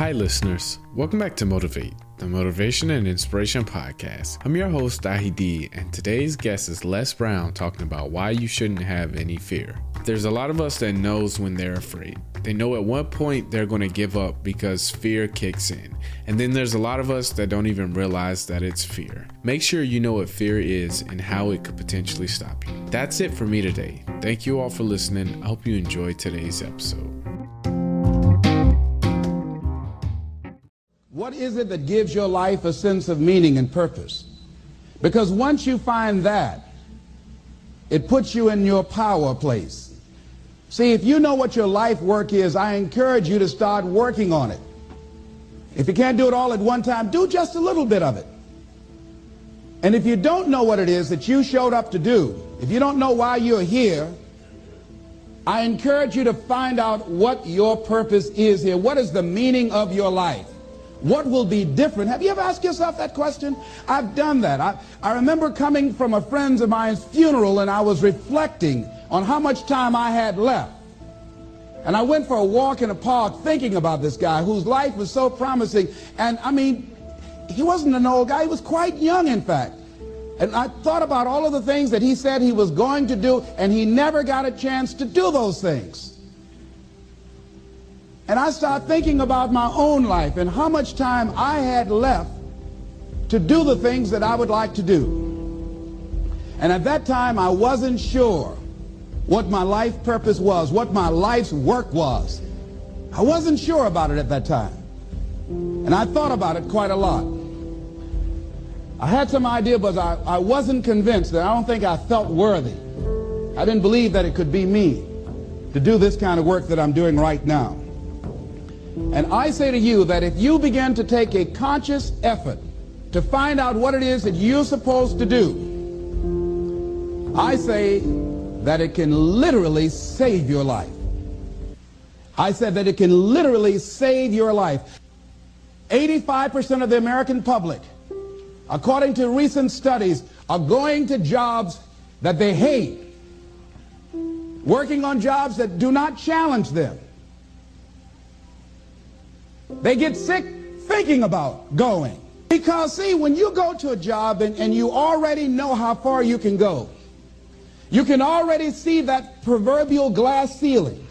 Hi, listeners. Welcome back to Motivate, the Motivation and Inspiration Podcast. I'm your host, Dahi D, and today's guest is Les Brown talking about why you shouldn't have any fear. There's a lot of us that knows when they're afraid. They know at one point they're going to give up because fear kicks in. And then there's a lot of us that don't even realize that it's fear. Make sure you know what fear is and how it could potentially stop you. That's it for me today. Thank you all for listening. I hope you enjoyed today's episode. What is it that gives your life a sense of meaning and purpose? Because once you find that, it puts you in your power place. See, if you know what your life work is, I encourage you to start working on it. If you can't do it all at one time, do just a little bit of it. And if you don't know what it is that you showed up to do, if you don't know why you're here, I encourage you to find out what your purpose is here. What is the meaning of your life? What will be different? Have you ever asked yourself that question? I've done that. I, I remember coming from a friend of mine's funeral and I was reflecting on how much time I had left. And I went for a walk in a park thinking about this guy whose life was so promising. And I mean, he wasn't an old guy. He was quite young, in fact. And I thought about all of the things that he said he was going to do, and he never got a chance to do those things. And I started thinking about my own life and how much time I had left to do the things that I would like to do. And at that time, I wasn't sure what my life purpose was, what my life's work was. I wasn't sure about it at that time. And I thought about it quite a lot. I had some idea, but I, I wasn't convinced that I don't think I felt worthy. I didn't believe that it could be me to do this kind of work that I'm doing right now. And I say to you that if you begin to take a conscious effort to find out what it is that you're supposed to do, I say that it can literally save your life. I said that it can literally save your life. 85% of the American public, according to recent studies, are going to jobs that they hate, working on jobs that do not challenge them. They get sick thinking about going. Because, see, when you go to a job and, and you already know how far you can go, you can already see that proverbial glass ceiling.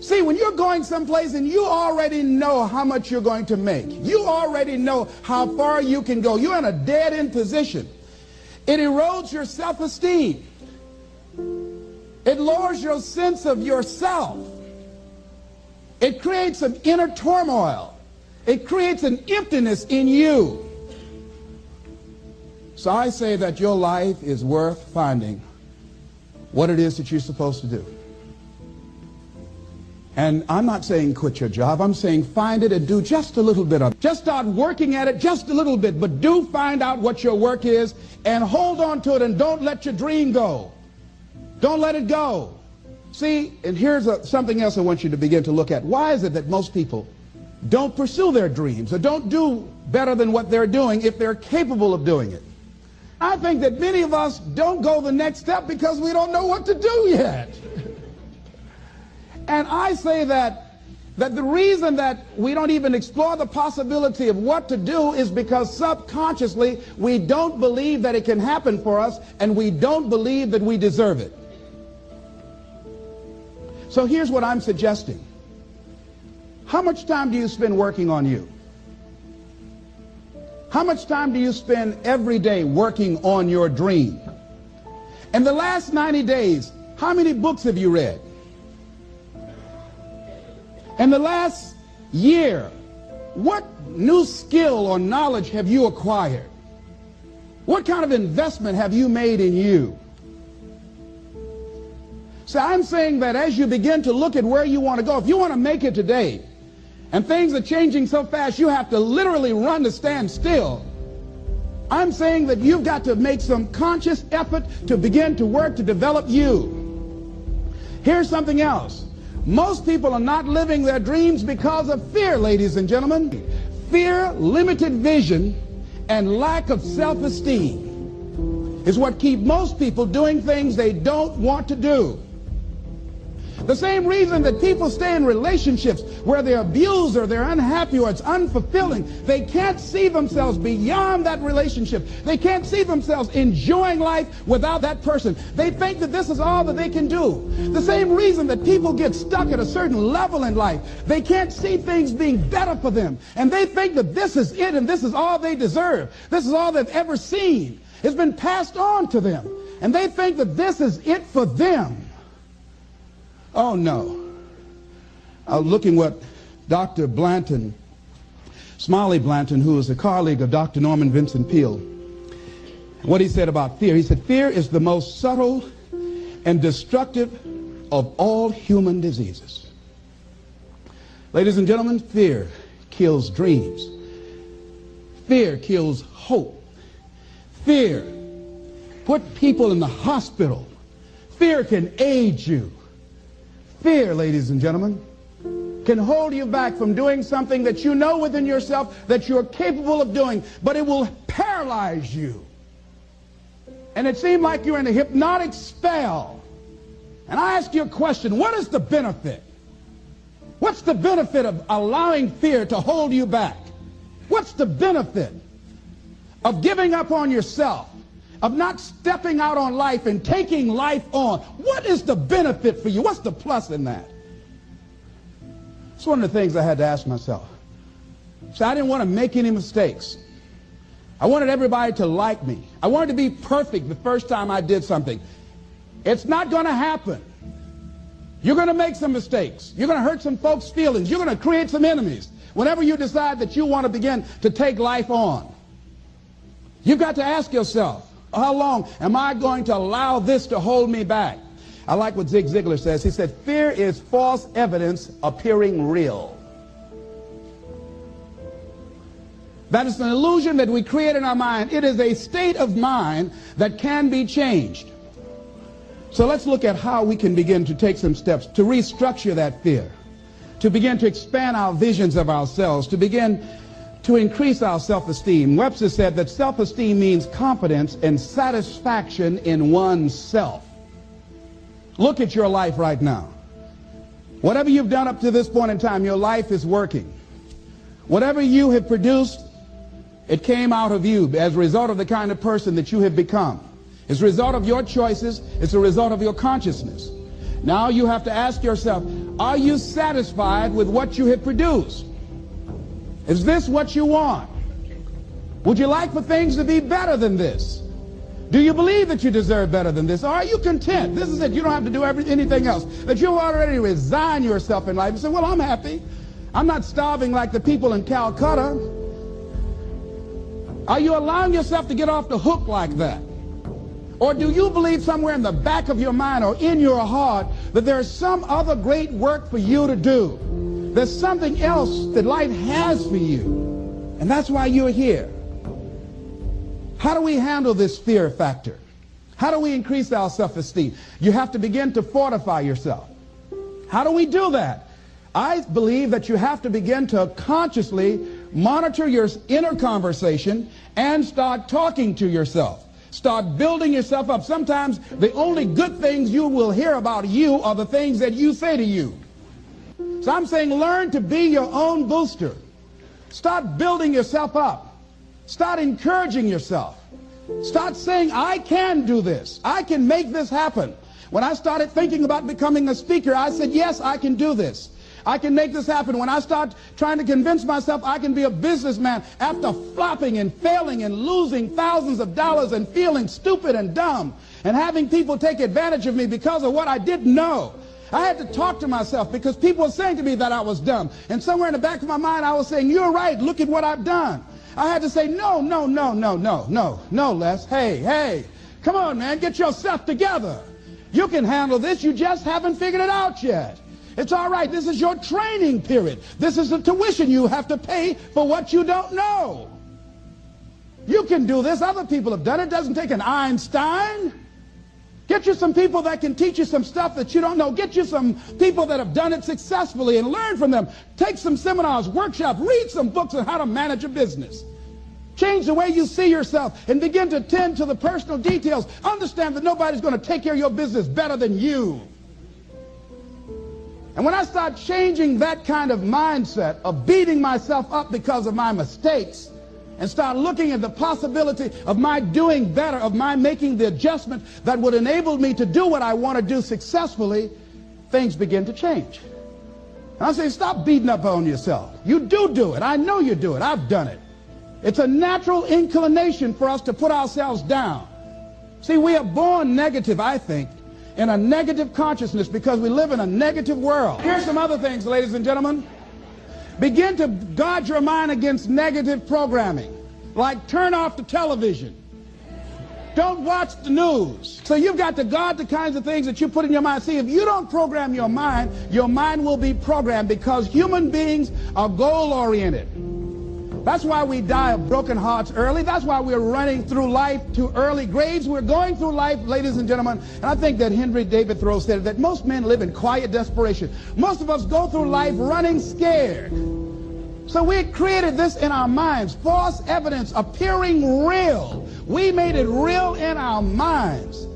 See, when you're going someplace and you already know how much you're going to make, you already know how far you can go, you're in a dead end position. It erodes your self esteem, it lowers your sense of yourself, it creates an inner turmoil, it creates an emptiness in you. So I say that your life is worth finding what it is that you're supposed to do. And I'm not saying quit your job. I'm saying find it and do just a little bit of it. Just start working at it just a little bit. But do find out what your work is and hold on to it and don't let your dream go. Don't let it go. See, and here's a, something else I want you to begin to look at. Why is it that most people don't pursue their dreams or don't do better than what they're doing if they're capable of doing it? I think that many of us don't go the next step because we don't know what to do yet. and I say that that the reason that we don't even explore the possibility of what to do is because subconsciously we don't believe that it can happen for us and we don't believe that we deserve it. So here's what I'm suggesting. How much time do you spend working on you? How much time do you spend every day working on your dream? In the last 90 days, how many books have you read? In the last year, what new skill or knowledge have you acquired? What kind of investment have you made in you? So I'm saying that as you begin to look at where you want to go, if you want to make it today, and things are changing so fast you have to literally run to stand still. I'm saying that you've got to make some conscious effort to begin to work to develop you. Here's something else. Most people are not living their dreams because of fear, ladies and gentlemen. Fear, limited vision, and lack of self-esteem is what keep most people doing things they don't want to do. The same reason that people stay in relationships where they're abused or they're unhappy or it's unfulfilling. They can't see themselves beyond that relationship. They can't see themselves enjoying life without that person. They think that this is all that they can do. The same reason that people get stuck at a certain level in life. They can't see things being better for them. And they think that this is it and this is all they deserve. This is all they've ever seen. It's been passed on to them. And they think that this is it for them. Oh, no. I was looking what Dr. Blanton, Smiley Blanton, who is a colleague of Dr. Norman Vincent Peale, what he said about fear. He said, fear is the most subtle and destructive of all human diseases. Ladies and gentlemen, fear kills dreams. Fear kills hope. Fear put people in the hospital. Fear can age you. Fear, ladies and gentlemen, can hold you back from doing something that you know within yourself that you're capable of doing, but it will paralyze you. And it seemed like you're in a hypnotic spell. And I ask you a question, what is the benefit? What's the benefit of allowing fear to hold you back? What's the benefit of giving up on yourself? Of not stepping out on life and taking life on. What is the benefit for you? What's the plus in that? It's one of the things I had to ask myself. So I didn't want to make any mistakes. I wanted everybody to like me. I wanted to be perfect the first time I did something. It's not going to happen. You're going to make some mistakes. You're going to hurt some folks' feelings. You're going to create some enemies whenever you decide that you want to begin to take life on. You've got to ask yourself, how long am I going to allow this to hold me back? I like what Zig Ziglar says. He said, fear is false evidence appearing real. That is an illusion that we create in our mind. It is a state of mind that can be changed. So let's look at how we can begin to take some steps to restructure that fear, to begin to expand our visions of ourselves, to begin to increase our self-esteem. Webster said that self-esteem means confidence and satisfaction in oneself. Look at your life right now. Whatever you've done up to this point in time, your life is working. Whatever you have produced, it came out of you as a result of the kind of person that you have become. It's a result of your choices. It's a result of your consciousness. Now you have to ask yourself, are you satisfied with what you have produced? Is this what you want? Would you like for things to be better than this? Do you believe that you deserve better than this? Are you content? This is it. You don't have to do every, anything else. That you already resign yourself in life and say, well, I'm happy. I'm not starving like the people in Calcutta. Are you allowing yourself to get off the hook like that? Or do you believe somewhere in the back of your mind or in your heart that there's some other great work for you to do? There's something else that life has for you. And that's why you're here. How do we handle this fear factor? How do we increase our self-esteem? You have to begin to fortify yourself. How do we do that? I believe that you have to begin to consciously monitor your inner conversation and start talking to yourself. Start building yourself up. Sometimes the only good things you will hear about you are the things that you say to you. So I'm saying learn to be your own booster. Start building yourself up. Start encouraging yourself. Start saying, I can do this. I can make this happen. When I started thinking about becoming a speaker, I said, yes, I can do this. I can make this happen. When I start trying to convince myself I can be a businessman after flopping and failing and losing thousands of dollars and feeling stupid and dumb and having people take advantage of me because of what I didn't know. I had to talk to myself because people were saying to me that I was dumb. And somewhere in the back of my mind, I was saying, you're right. Look at what I've done. I had to say, no, no, no, no, no, no, no, Les. Hey, hey, come on, man. Get yourself together. You can handle this. You just haven't figured it out yet. It's all right. This is your training period. This is the tuition you have to pay for what you don't know. You can do this. Other people have done it. It doesn't take an Einstein. Get you some people that can teach you some stuff that you don't know. Get you some people that have done it successfully and learn from them. Take some seminars, workshops, read some books on how to manage a business. Change the way you see yourself and begin to tend to the personal details. Understand that nobody's going to take care of your business better than you. And when I start changing that kind of mindset of beating myself up because of my mistakes and start looking at the possibility of my doing better, of my making the adjustment that would enable me to do what I want to do successfully, things begin to change. And I say, stop beating up on yourself. You do do it. I know you do it. I've done it. It's a natural inclination for us to put ourselves down. See, we are born negative, I think, in a negative consciousness because we live in a negative world. Here's some other things, ladies and gentlemen. Begin to guard your mind against negative programming, like turn off the television. Don't watch the news. So you've got to guard the kinds of things that you put in your mind. See, if you don't program your mind, your mind will be programmed because human beings are goal-oriented. That's why we die of broken hearts early. That's why we're running through life to early graves. We're going through life, ladies and gentlemen. And I think that Henry David Thoreau said that most men live in quiet desperation. Most of us go through life running scared. So we created this in our minds, false evidence appearing real. We made it real in our minds.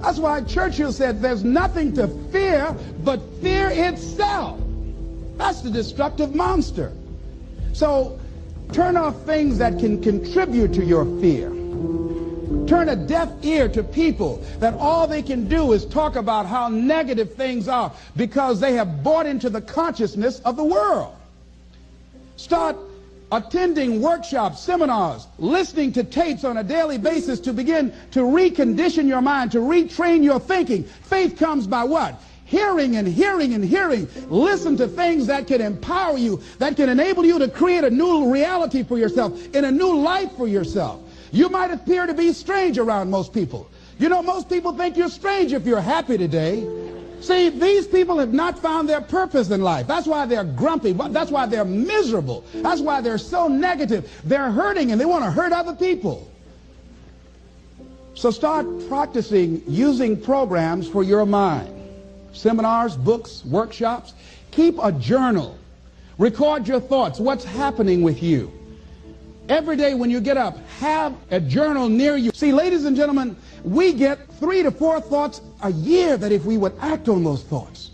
That's why Churchill said there's nothing to fear but fear itself. That's the destructive monster. So Turn off things that can contribute to your fear. Turn a deaf ear to people that all they can do is talk about how negative things are because they have bought into the consciousness of the world. Start attending workshops, seminars, listening to tapes on a daily basis to begin to recondition your mind, to retrain your thinking. Faith comes by what? Hearing and hearing and hearing. Listen to things that can empower you, that can enable you to create a new reality for yourself, in a new life for yourself. You might appear to be strange around most people. You know, most people think you're strange if you're happy today. See, these people have not found their purpose in life. That's why they're grumpy. That's why they're miserable. That's why they're so negative. They're hurting and they want to hurt other people. So start practicing using programs for your mind seminars, books, workshops. Keep a journal. Record your thoughts, what's happening with you. Every day when you get up, have a journal near you. See, ladies and gentlemen, we get three to four thoughts a year that if we would act on those thoughts,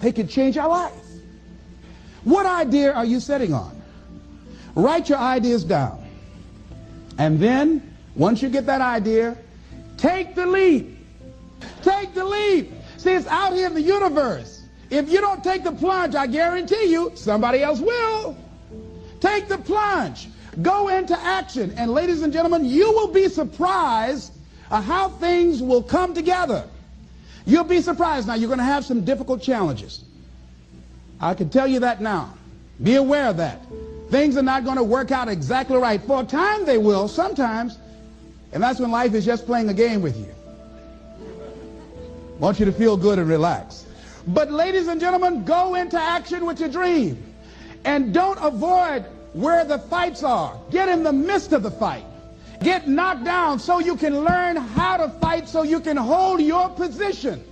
they could change our life. What idea are you setting on? Write your ideas down. And then, once you get that idea, take the leap. Take the leap. See, it's out here in the universe. If you don't take the plunge, I guarantee you, somebody else will. Take the plunge. Go into action. And ladies and gentlemen, you will be surprised at how things will come together. You'll be surprised. Now, you're going to have some difficult challenges. I can tell you that now. Be aware of that. Things are not going to work out exactly right. For a time, they will, sometimes. And that's when life is just playing a game with you want you to feel good and relax. But ladies and gentlemen, go into action with your dream. And don't avoid where the fights are. Get in the midst of the fight. Get knocked down so you can learn how to fight so you can hold your position.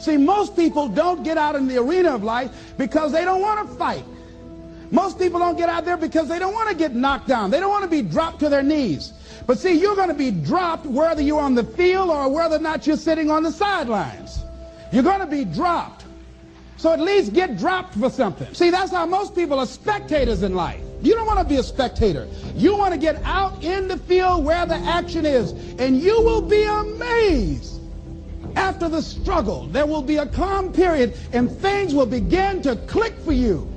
See, most people don't get out in the arena of life because they don't want to fight. Most people don't get out there because they don't want to get knocked down. They don't want to be dropped to their knees. But see, you're going to be dropped whether you're on the field or whether or not you're sitting on the sidelines. You're going to be dropped. So at least get dropped for something. See, that's how most people are spectators in life. You don't want to be a spectator. You want to get out in the field where the action is. And you will be amazed. After the struggle, there will be a calm period and things will begin to click for you.